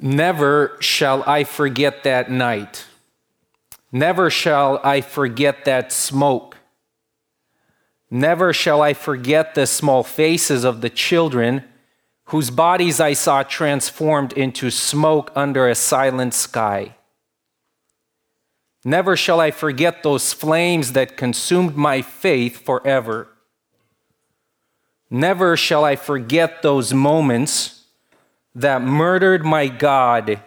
Never shall I forget that night. Never shall I forget that smoke. Never shall I forget the small faces of the children whose bodies I saw transformed into smoke under a silent sky. Never shall I forget those flames that consumed my faith forever. Never shall I forget those moments that murdered my God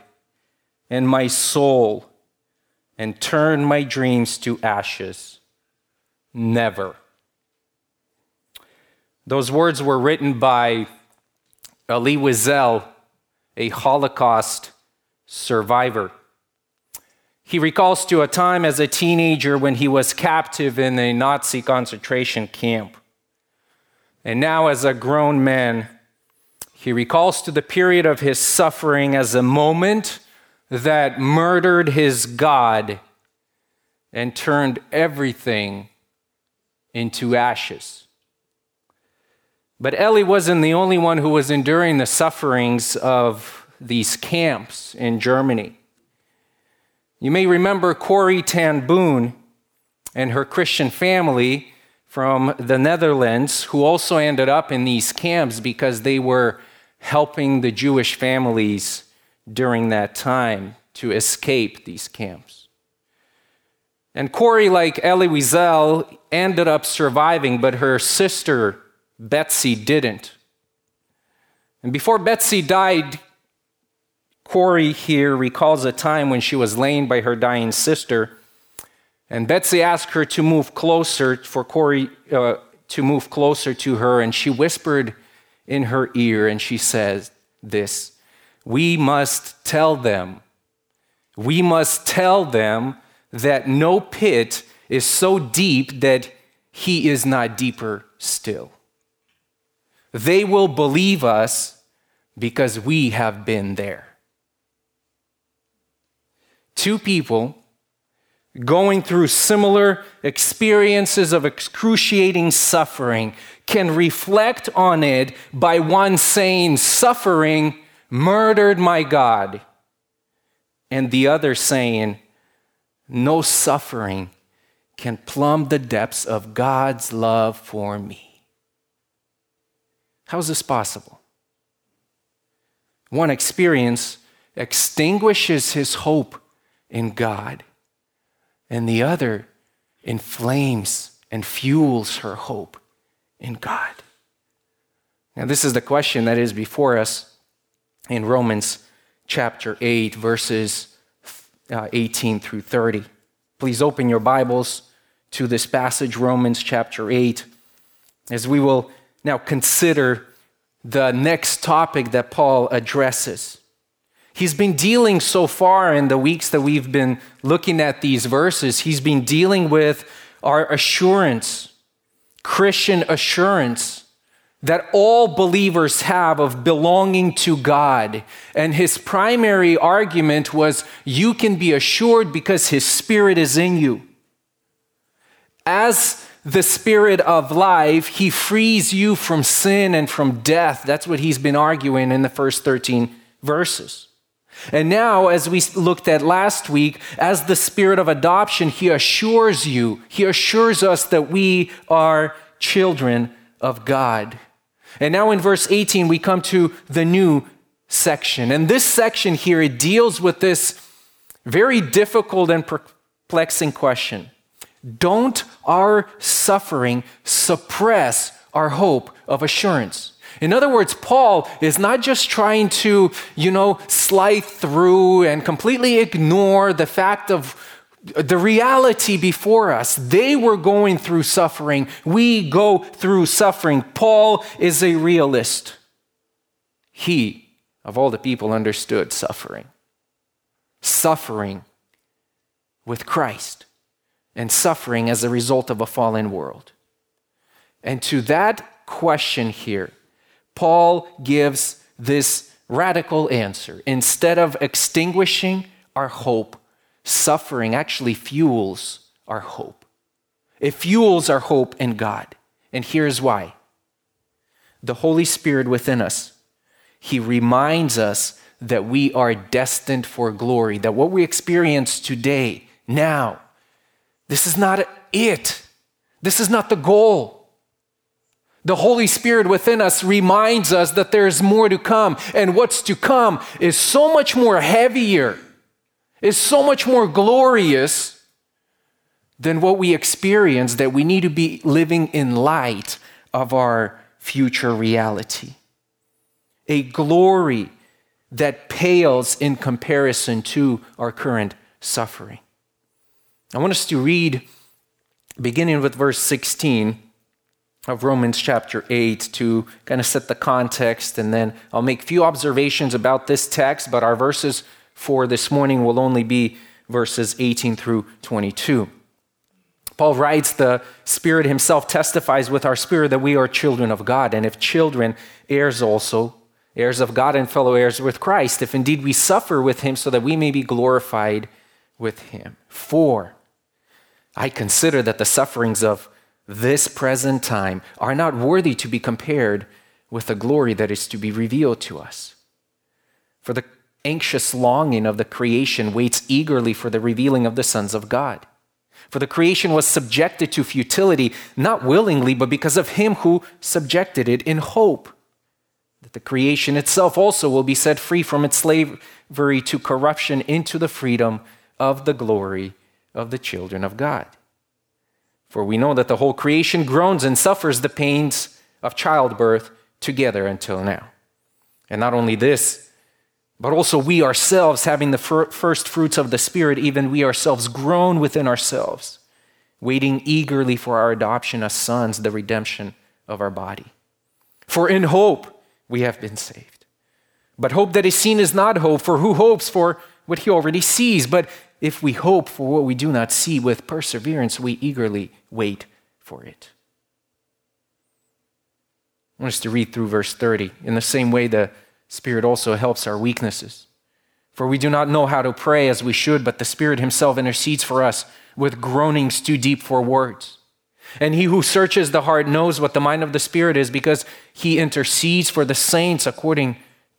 and my soul and turned my dreams to ashes. Never. Those words were written by Elie Wiesel, a Holocaust survivor. He recalls to a time as a teenager when he was captive in a Nazi concentration camp. And now, as a grown man, he recalls to the period of his suffering as a moment that murdered his God and turned everything into ashes. But Elie wasn't the only one who was enduring the sufferings of these camps in Germany. You may remember Corrie ten Boom and her Christian family from the Netherlands who also ended up in these camps because they were helping the Jewish families during that time to escape these camps. And Corrie, like Elie Wiesel, ended up surviving, but her sister Betsy didn't. And before Betsy died, Corrie here recalls a time when she was laying by her dying sister, and Betsy asked her to move closer for Corrie uh, to move closer to her, and she whispered in her ear, and she says this We must tell them, we must tell them that no pit is so deep that he is not deeper still. They will believe us because we have been there. Two people going through similar experiences of excruciating suffering can reflect on it by one saying, Suffering murdered my God, and the other saying, No suffering can plumb the depths of God's love for me. How is this possible? One experience extinguishes his hope in God, and the other inflames and fuels her hope in God. Now, this is the question that is before us in Romans chapter 8, verses uh, 18 through 30. Please open your Bibles to this passage, Romans chapter 8, as we will now, consider the next topic that Paul addresses. He's been dealing so far in the weeks that we've been looking at these verses, he's been dealing with our assurance, Christian assurance that all believers have of belonging to God. And his primary argument was you can be assured because his spirit is in you. As the spirit of life, he frees you from sin and from death. That's what he's been arguing in the first 13 verses. And now, as we looked at last week, as the spirit of adoption, he assures you, he assures us that we are children of God. And now in verse 18, we come to the new section. And this section here, it deals with this very difficult and perplexing question don't our suffering suppress our hope of assurance? In other words, Paul is not just trying to, you know, slide through and completely ignore the fact of the reality before us. They were going through suffering. We go through suffering. Paul is a realist. He, of all the people, understood suffering. Suffering with Christ and suffering as a result of a fallen world. And to that question here, Paul gives this radical answer. Instead of extinguishing our hope, suffering actually fuels our hope. It fuels our hope in God. And here's why the Holy Spirit within us, He reminds us that we are destined for glory, that what we experience today, now, this is not it. This is not the goal. The Holy Spirit within us reminds us that there is more to come, and what's to come is so much more heavier, is so much more glorious than what we experience that we need to be living in light of our future reality. A glory that pales in comparison to our current suffering. I want us to read, beginning with verse 16 of Romans chapter 8, to kind of set the context, and then I'll make a few observations about this text, but our verses for this morning will only be verses 18 through 22. Paul writes, The Spirit Himself testifies with our spirit that we are children of God, and if children, heirs also, heirs of God and fellow heirs with Christ, if indeed we suffer with Him so that we may be glorified with Him. For I consider that the sufferings of this present time are not worthy to be compared with the glory that is to be revealed to us. For the anxious longing of the creation waits eagerly for the revealing of the sons of God. For the creation was subjected to futility, not willingly, but because of him who subjected it in hope that the creation itself also will be set free from its slavery to corruption into the freedom of the glory of the children of God. For we know that the whole creation groans and suffers the pains of childbirth together until now. And not only this, but also we ourselves, having the first fruits of the Spirit, even we ourselves groan within ourselves, waiting eagerly for our adoption as sons, the redemption of our body. For in hope we have been saved. But hope that is seen is not hope, for who hopes for what he already sees? But if we hope for what we do not see with perseverance, we eagerly wait for it. I want us to read through verse 30. In the same way, the Spirit also helps our weaknesses. For we do not know how to pray as we should, but the Spirit Himself intercedes for us with groanings too deep for words. And He who searches the heart knows what the mind of the Spirit is because He intercedes for the saints according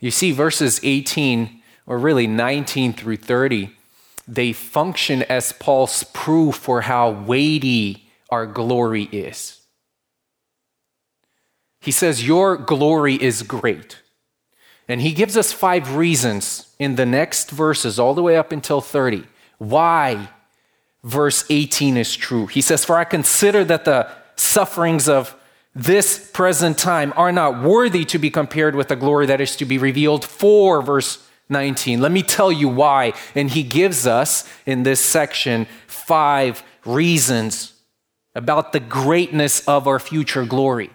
You see, verses 18, or really 19 through 30, they function as Paul's proof for how weighty our glory is. He says, Your glory is great. And he gives us five reasons in the next verses, all the way up until 30, why verse 18 is true. He says, For I consider that the sufferings of this present time are not worthy to be compared with the glory that is to be revealed for verse 19. Let me tell you why. And he gives us in this section five reasons about the greatness of our future glory.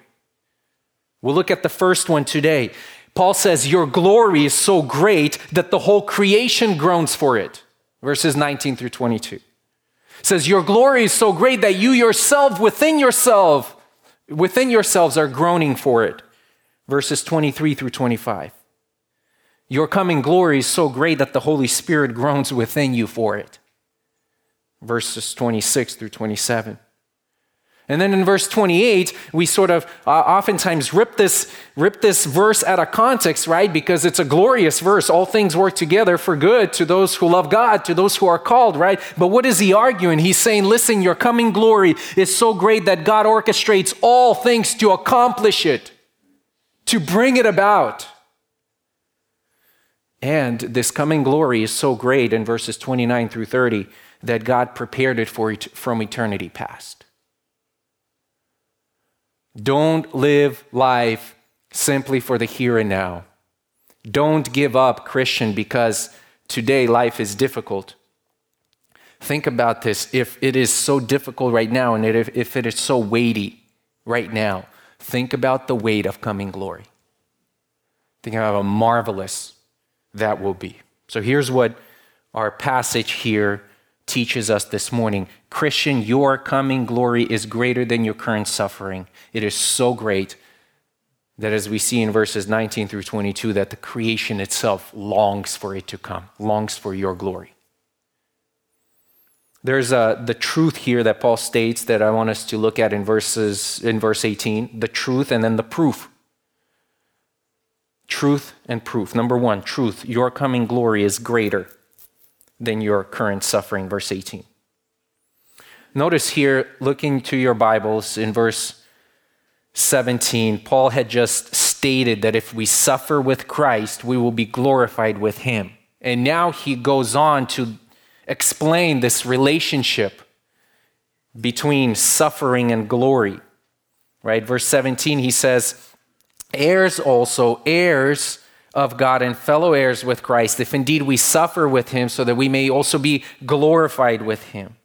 We'll look at the first one today. Paul says, Your glory is so great that the whole creation groans for it. Verses 19 through 22. says, Your glory is so great that you yourself, within yourself, within yourselves are groaning for it. Verses 23 through 25. Your coming glory is so great that the Holy Spirit groans within you for it. Verses 26 through 27. And then in verse 28, we sort of uh, oftentimes rip this, rip this verse out of context, right? Because it's a glorious verse. All things work together for good to those who love God, to those who are called, right? But what is he arguing? He's saying, listen, your coming glory is so great that God orchestrates all things to accomplish it, to bring it about. And this coming glory is so great in verses 29 through 30 that God prepared it for it from eternity past. Don't live life simply for the here and now. Don't give up, Christian, because today life is difficult. Think about this. If it is so difficult right now, and if, it is so weighty right now, think about the weight of coming glory. Think about how marvelous, that will be. So here's what our passage here teaches us this morning Christian, your coming glory is greater than your current suffering. It is so great that, as we see in verses 19 through 22, that the creation itself longs for it to come, longs for your glory. There's a, the truth here that Paul states that I want us to look at in verses in verse 18, the truth and then the proof. Truth and proof. Number 1, truth. Your coming glory is greater than your current suffering verse 18. Notice here looking to your Bibles in verse 17, Paul had just stated that if we suffer with Christ, we will be glorified with him. And now he goes on to explain this relationship between suffering and glory. Right? Verse 17, he says, heirs also, heirs of God and fellow heirs with Christ, if indeed we suffer with him, so that we may also be glorified with him.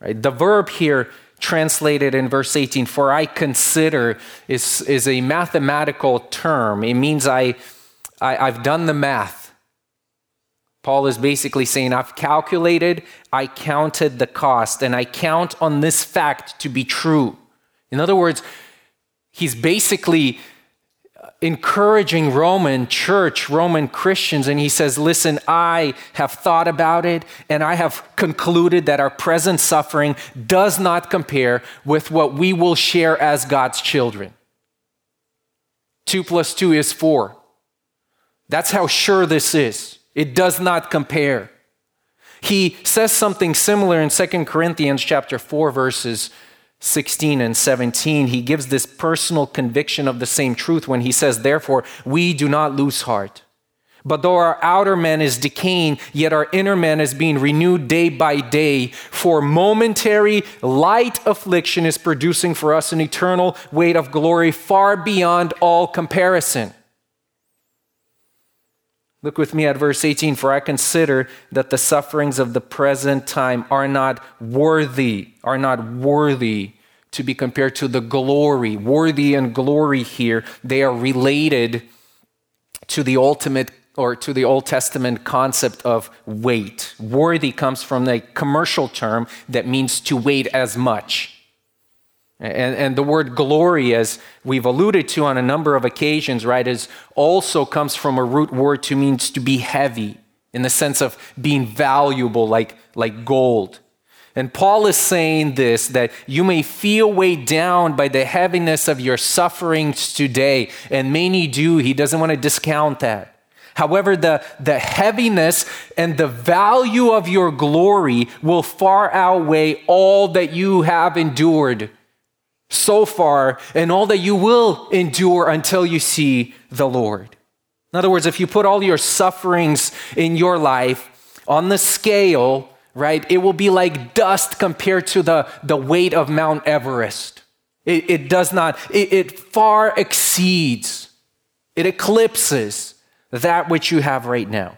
Right? The verb here translated in verse 18, for I consider, is, is a mathematical term. It means I, I, I've done the math. Paul is basically saying, I've calculated, I counted the cost, and I count on this fact to be true. In other words, he's basically encouraging Roman church, Roman Christians, and he says, Listen, I have thought about it, and I have concluded that our present suffering does not compare with what we will share as God's children. Two plus two is four. That's how sure this is. It does not compare. He says something similar in 2 Corinthians chapter 4 verses 16 and 17. He gives this personal conviction of the same truth when he says, "Therefore, we do not lose heart. But though our outer man is decaying, yet our inner man is being renewed day by day. For momentary light affliction is producing for us an eternal weight of glory far beyond all comparison." Look with me at verse 18. For I consider that the sufferings of the present time are not worthy, are not worthy to be compared to the glory. Worthy and glory here, they are related to the ultimate or to the Old Testament concept of weight. Worthy comes from the commercial term that means to weight as much. And, and the word glory, as we've alluded to on a number of occasions, right, is also comes from a root word to means to be heavy in the sense of being valuable, like, like gold. And Paul is saying this that you may feel weighed down by the heaviness of your sufferings today. And many do. He doesn't want to discount that. However, the, the heaviness and the value of your glory will far outweigh all that you have endured so far and all that you will endure until you see the Lord. In other words, if you put all your sufferings in your life on the scale, right, it will be like dust compared to the, the weight of Mount Everest. It, it does not, it, it far exceeds, it eclipses that which you have right now.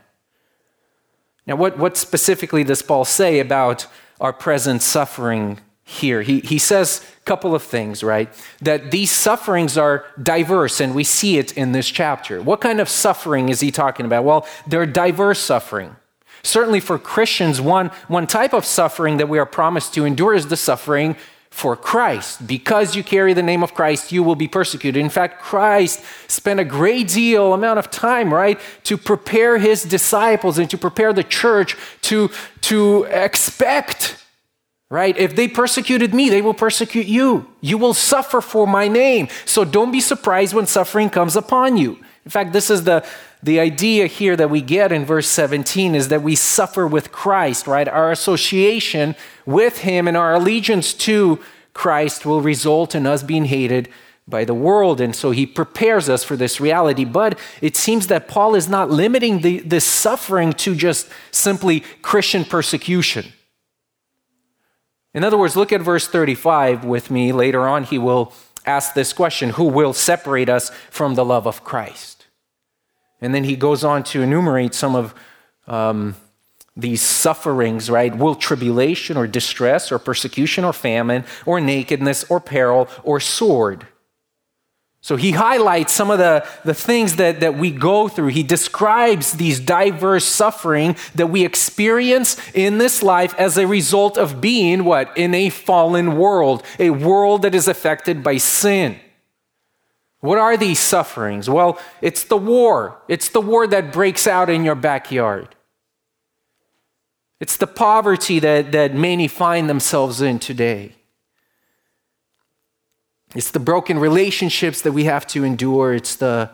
Now, what, what specifically does Paul say about our present suffering here. He, he says a couple of things, right? That these sufferings are diverse, and we see it in this chapter. What kind of suffering is he talking about? Well, they're diverse suffering. Certainly for Christians, one, one type of suffering that we are promised to endure is the suffering for Christ. Because you carry the name of Christ, you will be persecuted. In fact, Christ spent a great deal amount of time, right, to prepare his disciples and to prepare the church to, to expect right? If they persecuted me, they will persecute you. You will suffer for my name. So don't be surprised when suffering comes upon you. In fact, this is the, the idea here that we get in verse 17 is that we suffer with Christ, right? Our association with him and our allegiance to Christ will result in us being hated by the world. And so he prepares us for this reality. But it seems that Paul is not limiting the, this suffering to just simply Christian persecution. In other words, look at verse 35 with me. Later on, he will ask this question Who will separate us from the love of Christ? And then he goes on to enumerate some of um, these sufferings, right? Will tribulation or distress or persecution or famine or nakedness or peril or sword? So he highlights some of the, the things that, that we go through. He describes these diverse suffering that we experience in this life as a result of being what? In a fallen world, a world that is affected by sin. What are these sufferings? Well, it's the war. It's the war that breaks out in your backyard. It's the poverty that, that many find themselves in today. It's the broken relationships that we have to endure. It's the,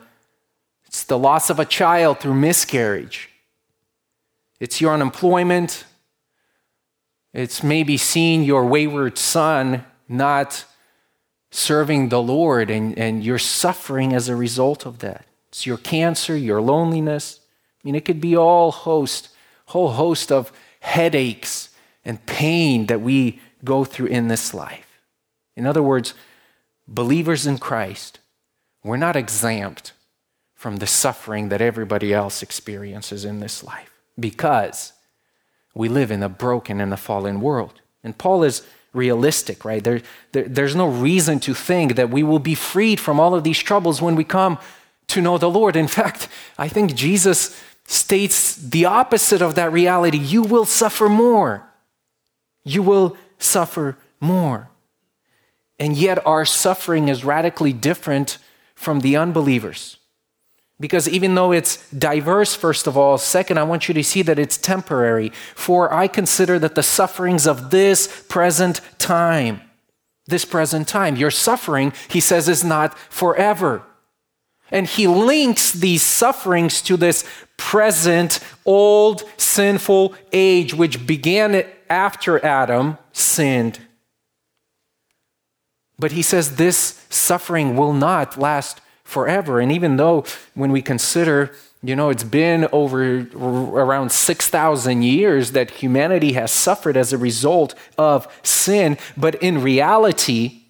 it's the loss of a child through miscarriage. It's your unemployment. It's maybe seeing your wayward son not serving the Lord and, and you're suffering as a result of that. It's your cancer, your loneliness. I mean, it could be all host, whole host of headaches and pain that we go through in this life. In other words, believers in Christ, we're not exempt from the suffering that everybody else experiences in this life because we live in a broken and a fallen world. And Paul is realistic, right? There, there, there's no reason to think that we will be freed from all of these troubles when we come to know the Lord. In fact, I think Jesus states the opposite of that reality. You will suffer more. You will suffer more. And yet, our suffering is radically different from the unbelievers. Because even though it's diverse, first of all, second, I want you to see that it's temporary. For I consider that the sufferings of this present time, this present time, your suffering, he says, is not forever. And he links these sufferings to this present, old, sinful age, which began after Adam sinned but he says this suffering will not last forever. And even though when we consider, you know, it's been over around 6,000 years that humanity has suffered as a result of sin, but in reality,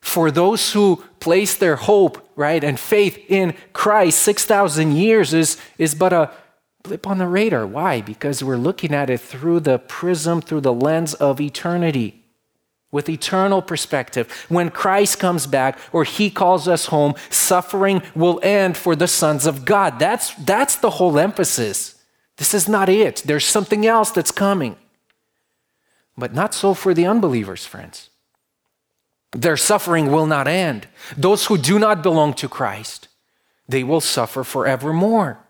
for those who place their hope, right, and faith in Christ, 6,000 years is, is but a blip on the radar. Why? Because we're looking at it through the prism, through the lens of eternity with eternal perspective. When Christ comes back or he calls us home, suffering will end for the sons of God. That's, that's the whole emphasis. This is not it. There's something else that's coming. But not so for the unbelievers, friends. Their suffering will not end. Those who do not belong to Christ, they will suffer forevermore.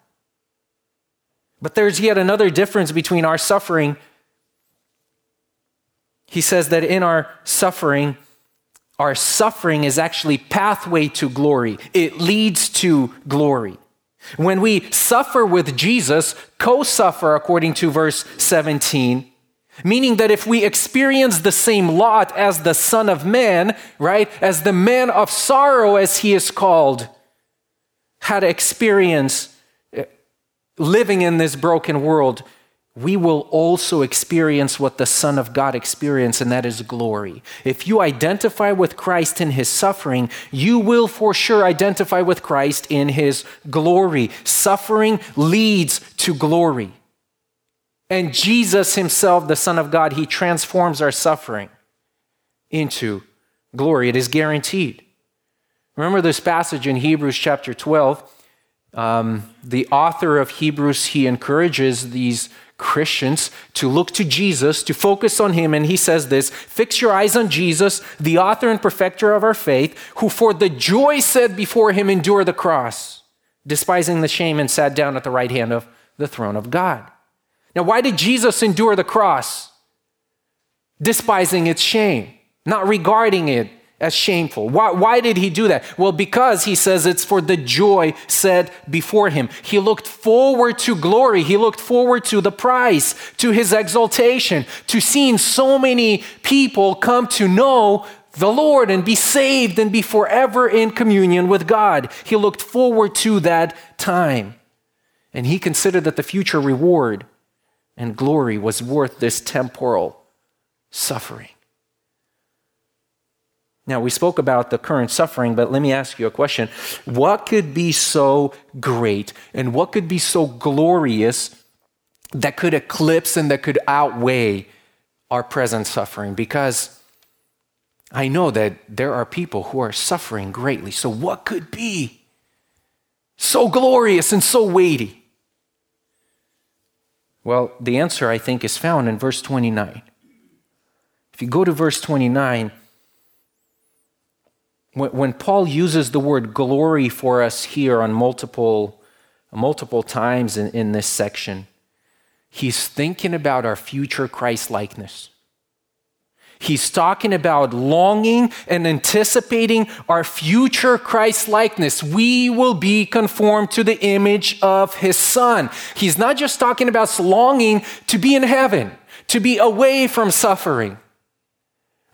But there's yet another difference between our suffering he says that in our suffering, our suffering is actually pathway to glory. It leads to glory. When we suffer with Jesus, co-suffer according to verse 17, meaning that if we experience the same lot as the son of man, right, as the man of sorrow as he is called, had experience eh, living in this broken world, we will also experience what the Son of God experienced, and that is glory. If you identify with Christ in his suffering, you will for sure identify with Christ in his glory. Suffering leads to glory. And Jesus himself, the Son of God, he transforms our suffering into glory. It is guaranteed. Remember this passage in Hebrews chapter 12. Um, the author of Hebrews, he encourages these Christians to look to Jesus, to focus on Him. And He says this Fix your eyes on Jesus, the author and perfecter of our faith, who for the joy set before Him endured the cross, despising the shame, and sat down at the right hand of the throne of God. Now, why did Jesus endure the cross? Despising its shame, not regarding it as shameful. Why, why did he do that? Well, because he says it's for the joy set before him. He looked forward to glory. He looked forward to the prize, to his exaltation, to seeing so many people come to know the Lord and be saved and be forever in communion with God. He looked forward to that time. And he considered that the future reward and glory was worth this temporal suffering. Now, we spoke about the current suffering, but let me ask you a question. What could be so great and what could be so glorious that could eclipse and that could outweigh our present suffering? Because I know that there are people who are suffering greatly. So, what could be so glorious and so weighty? Well, the answer, I think, is found in verse 29. If you go to verse 29, when, Paul uses the word glory for us here on multiple, multiple times in, in this section, he's thinking about our future Christ likeness. He's talking about longing and anticipating our future Christ likeness. We will be conformed to the image of his son. He's not just talking about longing to be in heaven, to be away from suffering,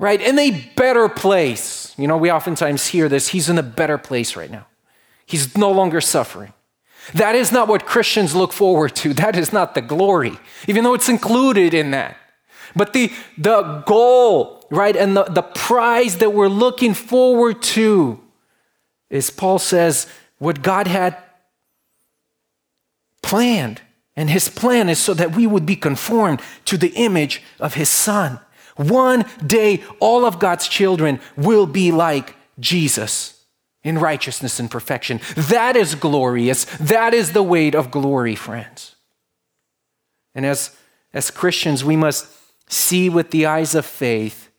right? In a better place. You know, we oftentimes hear this. He's in a better place right now. He's no longer suffering. That is not what Christians look forward to. That is not the glory, even though it's included in that. But the, the goal, right, and the, the prize that we're looking forward to is, Paul says, what God had planned. And his plan is so that we would be conformed to the image of his son. One day, all of God's children will be like Jesus in righteousness and perfection. That is glorious. That is the weight of glory, friends. And as, as Christians, we must see with the eyes of faith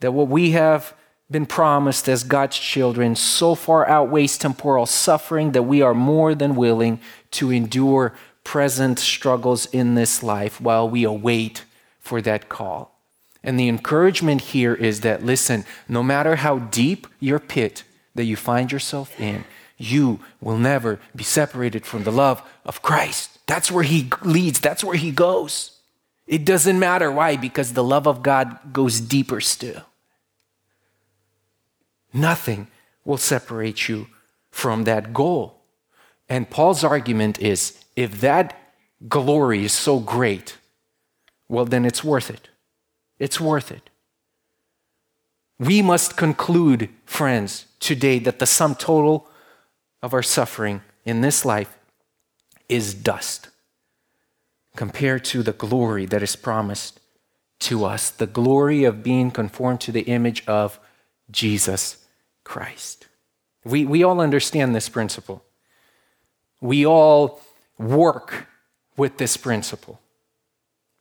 that what we have been promised as God's children so far outweighs temporal suffering that we are more than willing to endure present struggles in this life while we await for that call. And the encouragement here is that, listen, no matter how deep your pit that you find yourself in, you will never be separated from the love of Christ. That's where He leads, that's where He goes. It doesn't matter. Why? Because the love of God goes deeper still. Nothing will separate you from that goal. And Paul's argument is if that glory is so great, well, then it's worth it. It's worth it. We must conclude, friends, today that the sum total of our suffering in this life is dust compared to the glory that is promised to us the glory of being conformed to the image of Jesus Christ. We, we all understand this principle. We all work with this principle.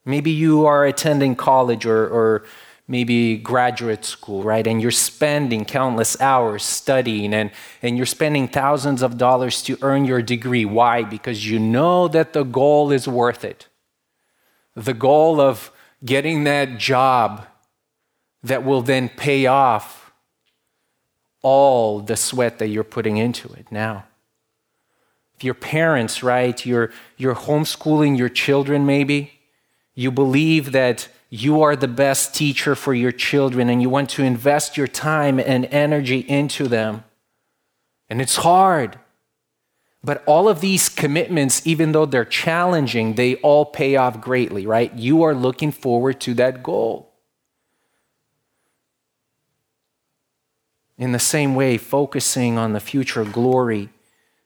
Maybe you are attending college or, or maybe graduate school, right? And you're spending countless hours studying and, and you're spending thousands of dollars to earn your degree. Why? Because you know that the goal is worth it. The goal of getting that job that will then pay off all the sweat that you're putting into it now. If your parents, right, you're, you're homeschooling your children maybe, you believe that you are the best teacher for your children and you want to invest your time and energy into them. And it's hard. But all of these commitments, even though they're challenging, they all pay off greatly, right? You are looking forward to that goal. In the same way, focusing on the future glory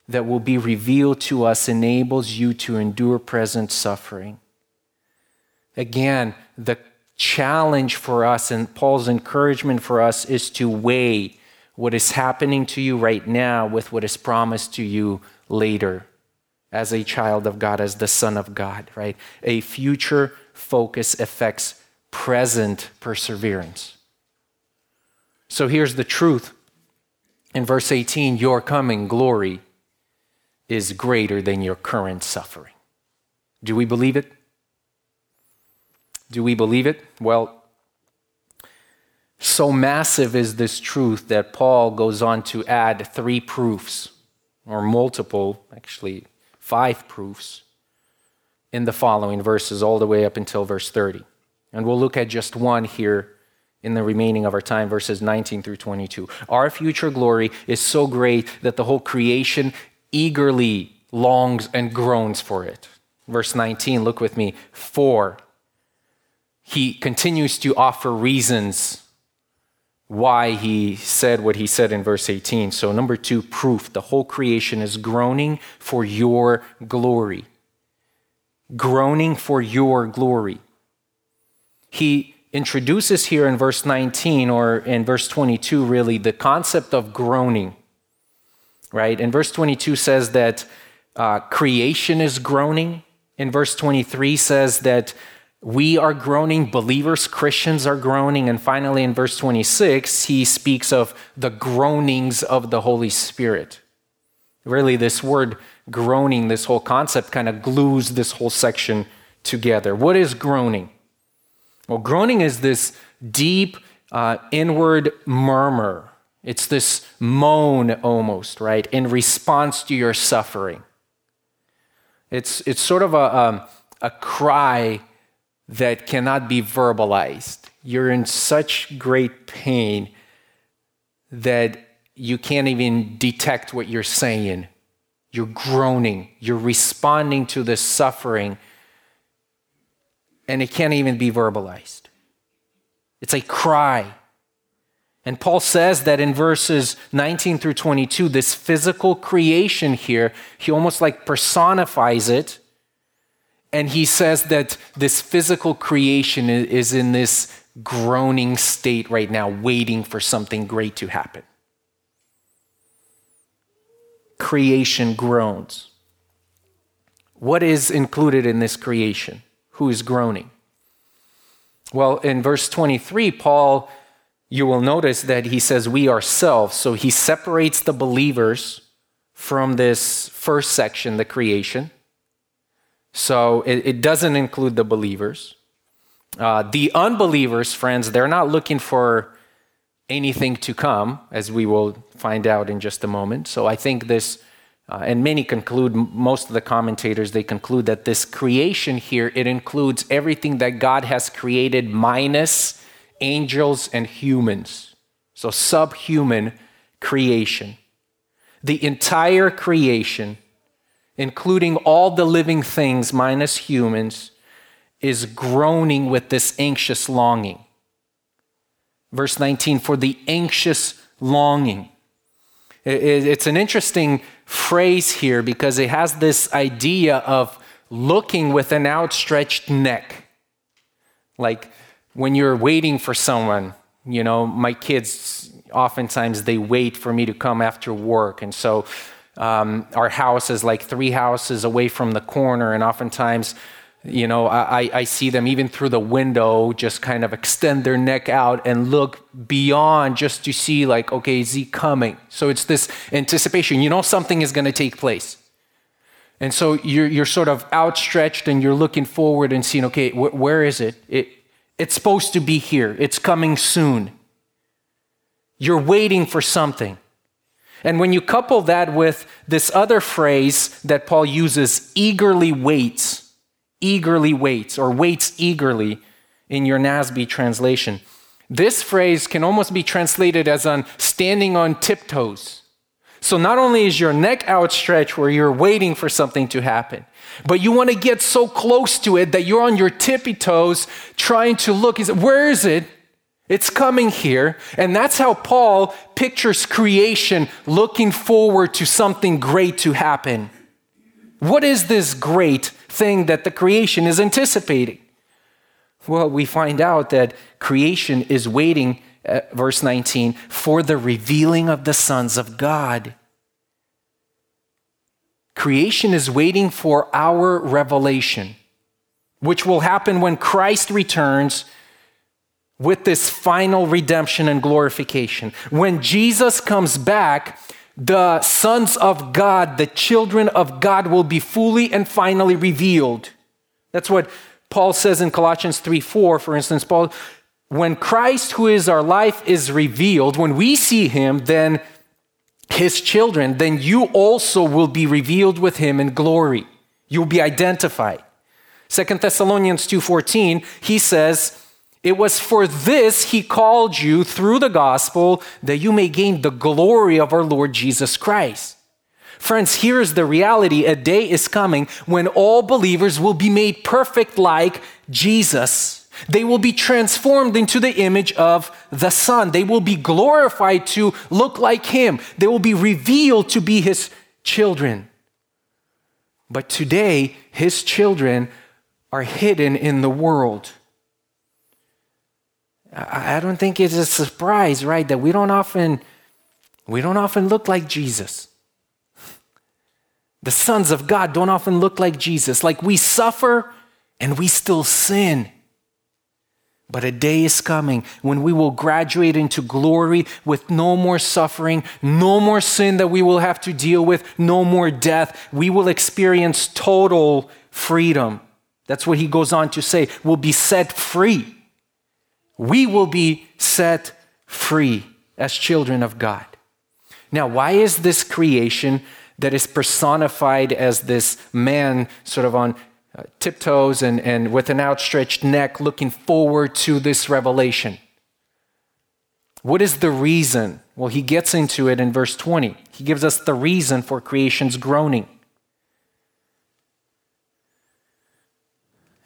that will be revealed to us enables you to endure present suffering. Again, the challenge for us and Paul's encouragement for us is to weigh what is happening to you right now with what is promised to you later as a child of God, as the Son of God, right? A future focus affects present perseverance. So here's the truth. In verse 18, your coming glory is greater than your current suffering. Do we believe it? Do we believe it? Well, so massive is this truth that Paul goes on to add three proofs, or multiple, actually, five proofs, in the following verses, all the way up until verse 30. And we'll look at just one here in the remaining of our time, verses 19 through 22. Our future glory is so great that the whole creation eagerly longs and groans for it. Verse 19, look with me. For he continues to offer reasons why he said what he said in verse 18. So, number two, proof the whole creation is groaning for your glory. Groaning for your glory. He introduces here in verse 19 or in verse 22 really the concept of groaning right in verse 22 says that uh, creation is groaning in verse 23 says that we are groaning believers christians are groaning and finally in verse 26 he speaks of the groanings of the holy spirit really this word groaning this whole concept kind of glues this whole section together what is groaning well, groaning is this deep uh, inward murmur. It's this moan almost, right, in response to your suffering. It's, it's sort of a, um, a cry that cannot be verbalized. You're in such great pain that you can't even detect what you're saying. You're groaning, you're responding to the suffering and it can't even be verbalized. It's a cry. And Paul says that in verses 19 through 22, this physical creation here, he almost like personifies it. And he says that this physical creation is in this groaning state right now, waiting for something great to happen. Creation groans. What is included in this creation? who is groaning. Well, in verse 23, Paul, you will notice that he says, We ourselves. So he separates the believers from this first section, the creation. So it, it doesn't include the believers. Uh, the unbelievers, friends, they're not looking for anything to come, as we will find out in just a moment. So I think this uh, and many conclude, most of the commentators, they conclude that this creation here, it includes everything that God has created minus angels and humans. So subhuman creation. The entire creation, including all the living things minus humans, is groaning with this anxious longing. Verse 19, for the anxious longing. It's an interesting phrase here because it has this idea of looking with an outstretched neck. Like when you're waiting for someone, you know, my kids oftentimes they wait for me to come after work. And so um, our house is like three houses away from the corner, and oftentimes you know, I, I see them even through the window just kind of extend their neck out and look beyond just to see, like, okay, is he coming? So it's this anticipation. You know, something is going to take place. And so you're, you're sort of outstretched and you're looking forward and seeing, okay, wh- where is it? it? It's supposed to be here, it's coming soon. You're waiting for something. And when you couple that with this other phrase that Paul uses, eagerly waits eagerly waits or waits eagerly in your NASB translation. This phrase can almost be translated as on standing on tiptoes. So not only is your neck outstretched where you're waiting for something to happen, but you want to get so close to it that you're on your tippy toes trying to look. Is it, where is it? It's coming here. And that's how Paul pictures creation looking forward to something great to happen. What is this great thing that the creation is anticipating? Well, we find out that creation is waiting, uh, verse 19, for the revealing of the sons of God. Creation is waiting for our revelation, which will happen when Christ returns with this final redemption and glorification. When Jesus comes back, the sons of God, the children of God, will be fully and finally revealed. That's what Paul says in Colossians 3 4, for instance. Paul, when Christ, who is our life, is revealed, when we see him, then his children, then you also will be revealed with him in glory. You'll be identified. Second Thessalonians 2:14, he says, it was for this he called you through the gospel that you may gain the glory of our Lord Jesus Christ. Friends, here's the reality. A day is coming when all believers will be made perfect like Jesus. They will be transformed into the image of the Son. They will be glorified to look like Him. They will be revealed to be His children. But today, His children are hidden in the world. I don't think it's a surprise, right, that we don't often we don't often look like Jesus. The sons of God don't often look like Jesus. Like we suffer and we still sin. But a day is coming when we will graduate into glory with no more suffering, no more sin that we will have to deal with, no more death. We will experience total freedom. That's what he goes on to say. We'll be set free. We will be set free as children of God. Now, why is this creation that is personified as this man sort of on uh, tiptoes and, and with an outstretched neck looking forward to this revelation? What is the reason? Well, he gets into it in verse 20. He gives us the reason for creation's groaning.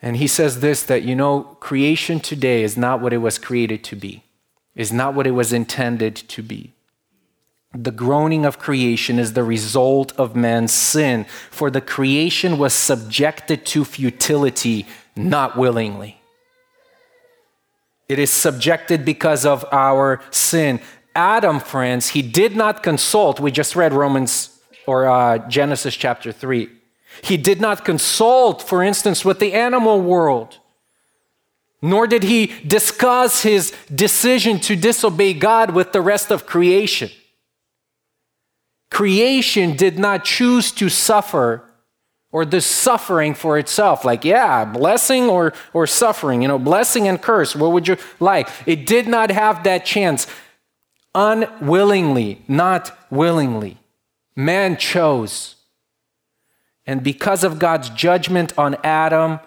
And he says this that, you know, creation today is not what it was created to be, is not what it was intended to be. The groaning of creation is the result of man's sin, for the creation was subjected to futility, not willingly. It is subjected because of our sin. Adam, friends, he did not consult. We just read Romans or uh, Genesis chapter 3. He did not consult, for instance, with the animal world, nor did he discuss his decision to disobey God with the rest of creation. Creation did not choose to suffer or the suffering for itself. Like, yeah, blessing or, or suffering, you know, blessing and curse. What would you like? It did not have that chance. Unwillingly, not willingly. Man chose. And because of God's judgment on Adam,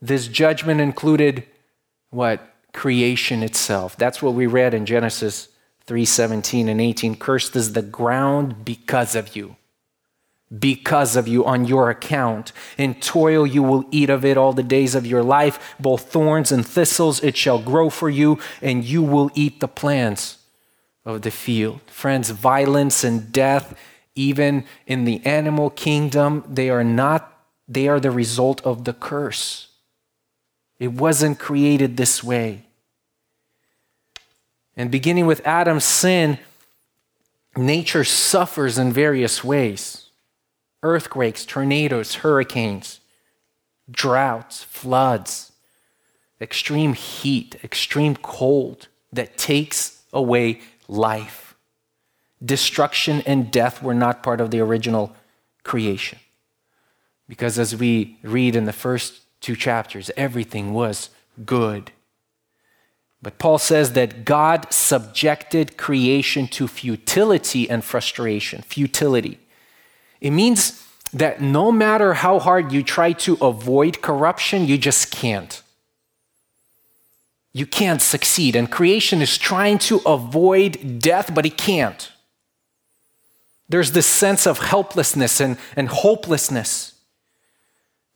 this judgment included what? Creation itself. That's what we read in Genesis 3:17 and 18. Cursed is the ground because of you. Because of you on your account. In toil you will eat of it all the days of your life. Both thorns and thistles it shall grow for you, and you will eat the plants of the field. Friends, violence and death even in the animal kingdom, they are not, they are the result of the curse. It wasn't created this way. And beginning with Adam's sin, nature suffers in various ways earthquakes, tornadoes, hurricanes, droughts, floods, extreme heat, extreme cold that takes away life destruction and death were not part of the original creation. Because as we read in the first two chapters, everything was good. But Paul says that God subjected creation to futility and frustration. Futility. It means that no matter how hard you try to avoid corruption, you just can't. You can't succeed. And creation is trying to avoid death, but it can't. There's this sense of helplessness and, and hopelessness.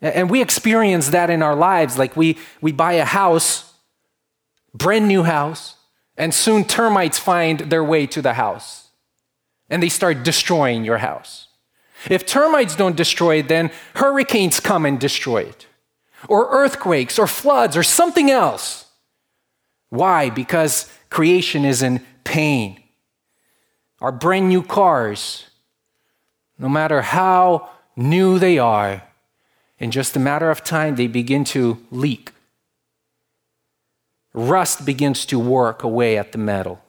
And we experience that in our lives. Like we, we buy a house, brand new house, and soon termites find their way to the house and they start destroying your house. If termites don't destroy it, then hurricanes come and destroy it, or earthquakes, or floods, or something else. Why? Because creation is in pain our brand new cars, no matter how new they are, in just a matter of time, they begin to leak. Rust begins to work away at the metal.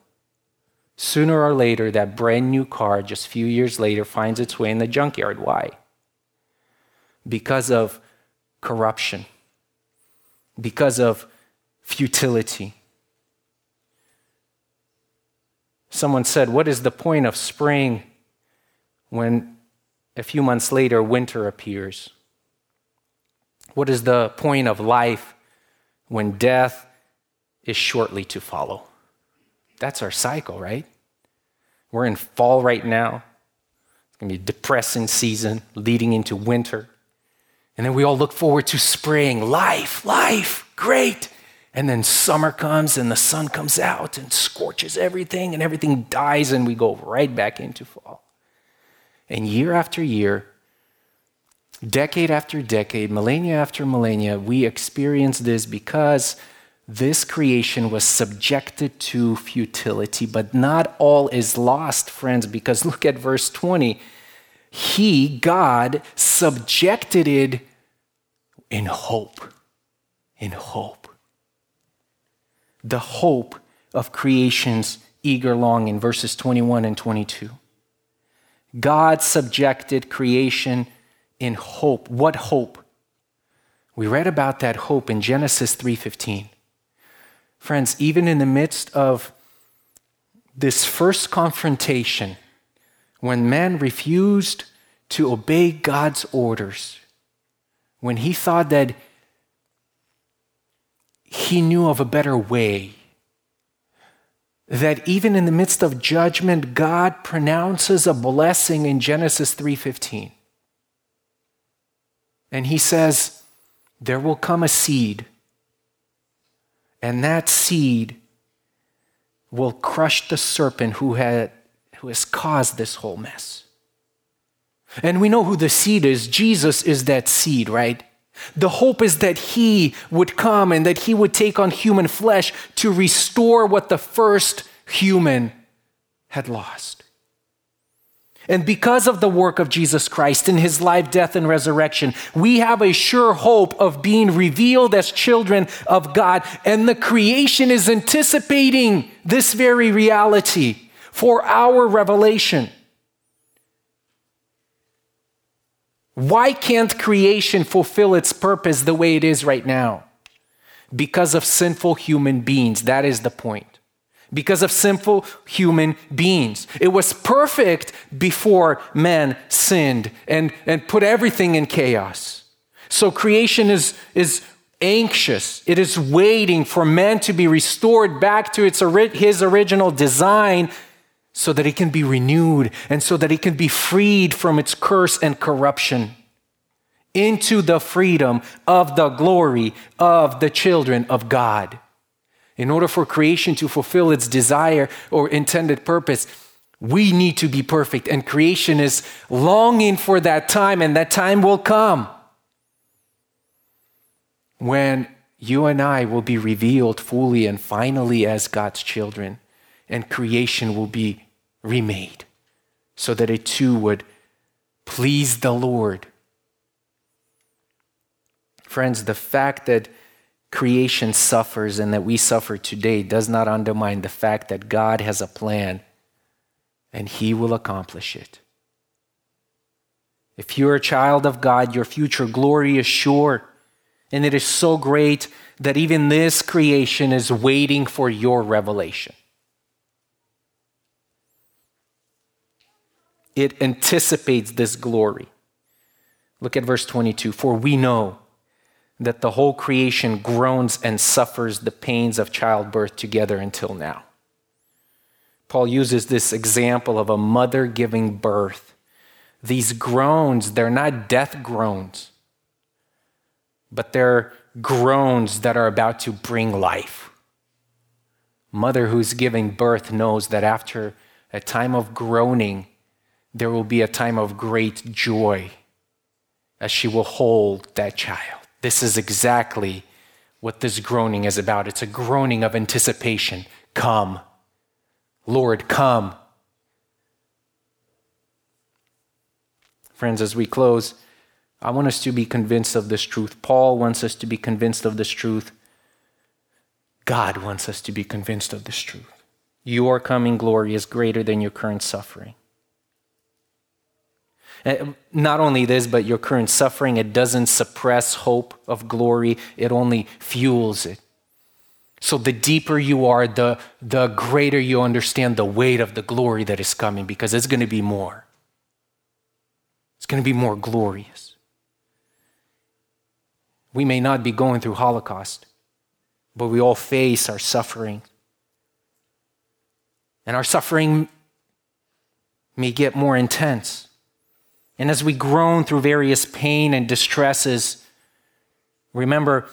Sooner or later, that brand new car, just a few years later, finds its way in the junkyard. Why? Because of corruption, because of futility. Someone said, What is the point of spring when a few months later winter appears? What is the point of life when death is shortly to follow? That's our cycle, right? We're in fall right now. It's going to be a depressing season leading into winter. And then we all look forward to spring. Life, life, great. And then summer comes and the sun comes out and scorches everything and everything dies and we go right back into fall. And year after year, decade after decade, millennia after millennia, we experience this because this creation was subjected to futility, but not all is lost, friends, because look at verse 20. He, God, subjected it in hope. In hope. The hope of creation's eager longing, verses 21 and 22. God subjected creation in hope. What hope? We read about that hope in Genesis 3:15. Friends, even in the midst of this first confrontation, when man refused to obey God's orders, when he thought that he knew of a better way, that even in the midst of judgment God pronounces a blessing in Genesis 3:15. And he says, there will come a seed and that seed will crush the serpent who, had, who has caused this whole mess. And we know who the seed is. Jesus is that seed, right? The hope is that he would come and that he would take on human flesh to restore what the first human had lost. And because of the work of Jesus Christ in his life, death, and resurrection, we have a sure hope of being revealed as children of God. And the creation is anticipating this very reality for our revelation. Why can't creation fulfill its purpose the way it is right now? Because of sinful human beings. That is the point because of sinful human beings. It was perfect before man sinned and, and put everything in chaos. So creation is, is anxious. It is waiting for man to be restored back to its, his original design so that it can be renewed and so that it can be freed from its curse and corruption into the freedom of the glory of the children of God. In order for creation to fulfill its desire or intended purpose, we need to be perfect. And creation is longing for that time, and that time will come when you and I will be revealed fully and finally as God's children, and creation will be remade so that it too would please the Lord. Friends, the fact that creation suffers and that we suffer today does not undermine the fact that God has a plan and He will accomplish it. If you're a child of God, your future glory is sure. And it is so great that even this creation is waiting for your revelation. It anticipates this glory. Look at verse 22 For we know that the whole creation groans and suffers the pains of childbirth together until now. Paul uses this example of a mother giving birth. These groans, they're not death groans, but they're groans that are about to bring life. Mother who's giving birth knows that after a time of groaning, there will be a time of great joy as she will hold that child. This is exactly what this groaning is about. It's a groaning of anticipation. Come. Lord, come. Friends, as we close, I want us to be convinced of this truth. Paul wants us to be convinced of this truth. God wants us to be convinced of this truth. Your coming glory is greater than your current suffering. Uh, not only this, but your current suffering, it doesn't suppress hope of glory, it only fuels it. So the deeper you are, the, the greater you understand the weight of the glory that is coming because it's going to be more. It's going to be more glorious. We may not be going through Holocaust, but we all face our suffering. And our suffering may get more intense. And as we groan through various pain and distresses, remember,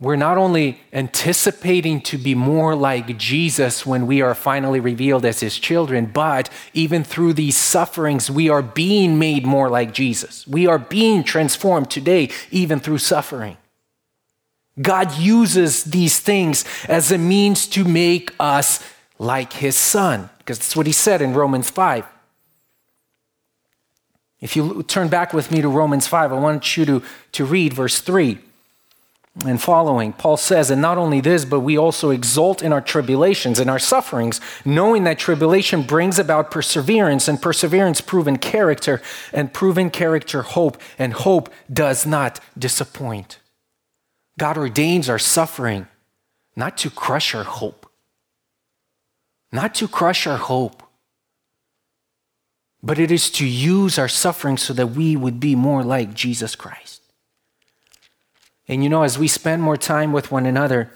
we're not only anticipating to be more like Jesus when we are finally revealed as his children, but even through these sufferings, we are being made more like Jesus. We are being transformed today, even through suffering. God uses these things as a means to make us like his son, because that's what he said in Romans 5. If you turn back with me to Romans 5, I want you to, to read verse 3 and following. Paul says, And not only this, but we also exult in our tribulations, in our sufferings, knowing that tribulation brings about perseverance, and perseverance, proven character, and proven character, hope, and hope does not disappoint. God ordains our suffering not to crush our hope, not to crush our hope, but it is to use our suffering so that we would be more like Jesus Christ. And you know, as we spend more time with one another,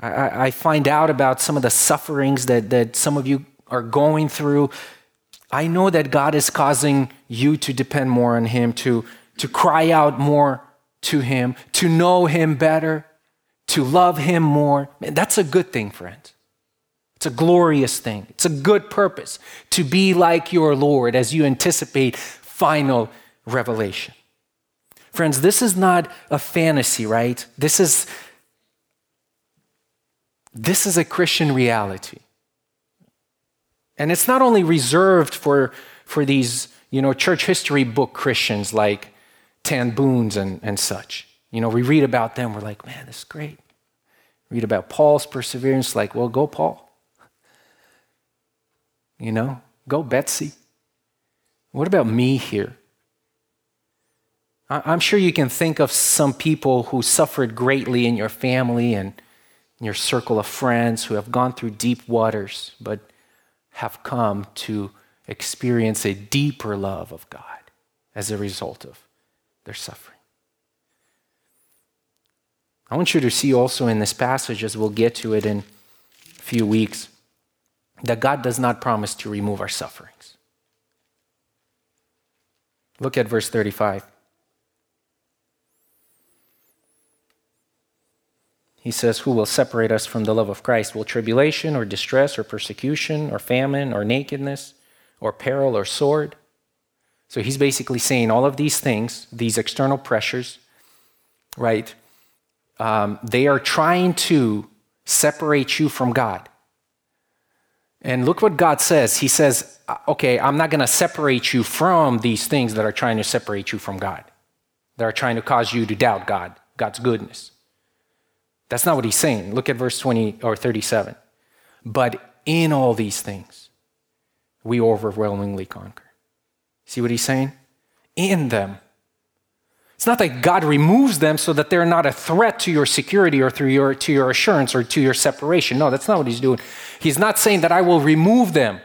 I, I, find out about some of the sufferings that, that some of you are going through. I know that God is causing you to depend more on Him, to, to cry out more to Him, to know Him better, to love Him more. Man, that's a good thing, friends. It's a glorious thing. It's a good purpose to be like your Lord as you anticipate final revelation. Friends, this is not a fantasy, right? This is this is a Christian reality. And it's not only reserved for, for these, you know, church history book Christians like ten Booms and, and such. You know, we read about them, we're like, man, this is great. Read about Paul's perseverance, like, well, go Paul. You know, go Betsie. What about me here? I'm sure you can think of some people who suffered greatly in your family and in your circle of friends who have gone through deep waters, but have come to experience a deeper love of God as a result of their suffering. I want you to see also in this passage, as we'll get to it in a few weeks, that God does not promise to remove our sufferings. Look at verse 35. He says, Who will separate us from the love of Christ? Will tribulation or distress or persecution or famine or nakedness or peril or sword? So he's basically saying all of these things, these external pressures, right? Um, they are trying to separate you from God. And look what God says. He says, uh, okay, I'm not going to separate you from these things that are trying to separate you from God, that are trying to cause you to doubt God, God's goodness. That's not what he's saying. Look at verse 20 or 37. But in all these things, we overwhelmingly conquer. See what he's saying? In them. It's not that God removes them so that they're not a threat to your security or through your, to your assurance or to your separation. No, that's not what he's doing. He's not saying that I will remove them.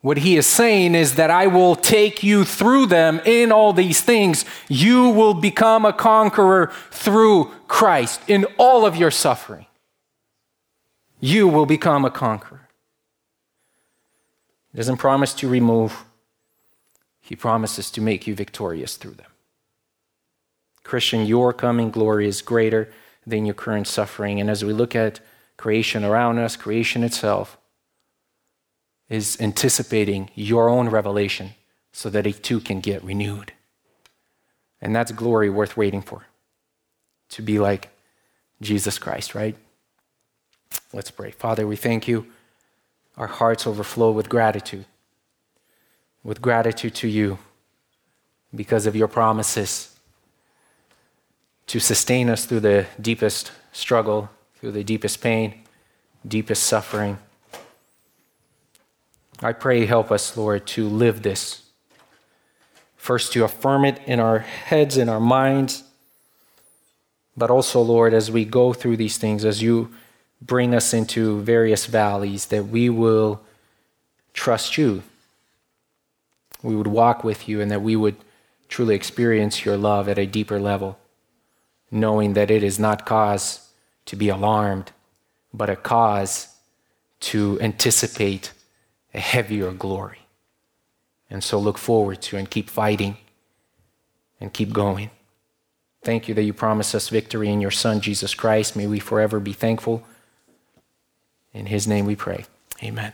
What he is saying is that I will take you through them in all these things. You will become a conqueror through Christ in all of your suffering. You will become a conqueror. He doesn't promise to remove, he promises to make you victorious through them. Christian, your coming glory is greater than your current suffering. And as we look at creation around us, creation itself is anticipating your own revelation so that it too can get renewed. And that's glory worth waiting for. To be like Jesus Christ, right? Let's pray. Father, we thank you. Our hearts overflow with gratitude, with gratitude to you because of your promises to sustain us through the deepest struggle, through the deepest pain, deepest suffering. I pray, help us, Lord, to live this. First, to affirm it in our heads, in our minds, but also, Lord, as we go through these things, as you bring us into various valleys, that we will trust you. We would walk with you, and that we would truly experience your love at a deeper level knowing that it is not cause to be alarmed, but a cause to anticipate a heavier glory. And so look forward to and keep fighting and keep going. Thank you that you promise us victory in your Son, Jesus Christ. May we forever be thankful. In his name we pray. Amen.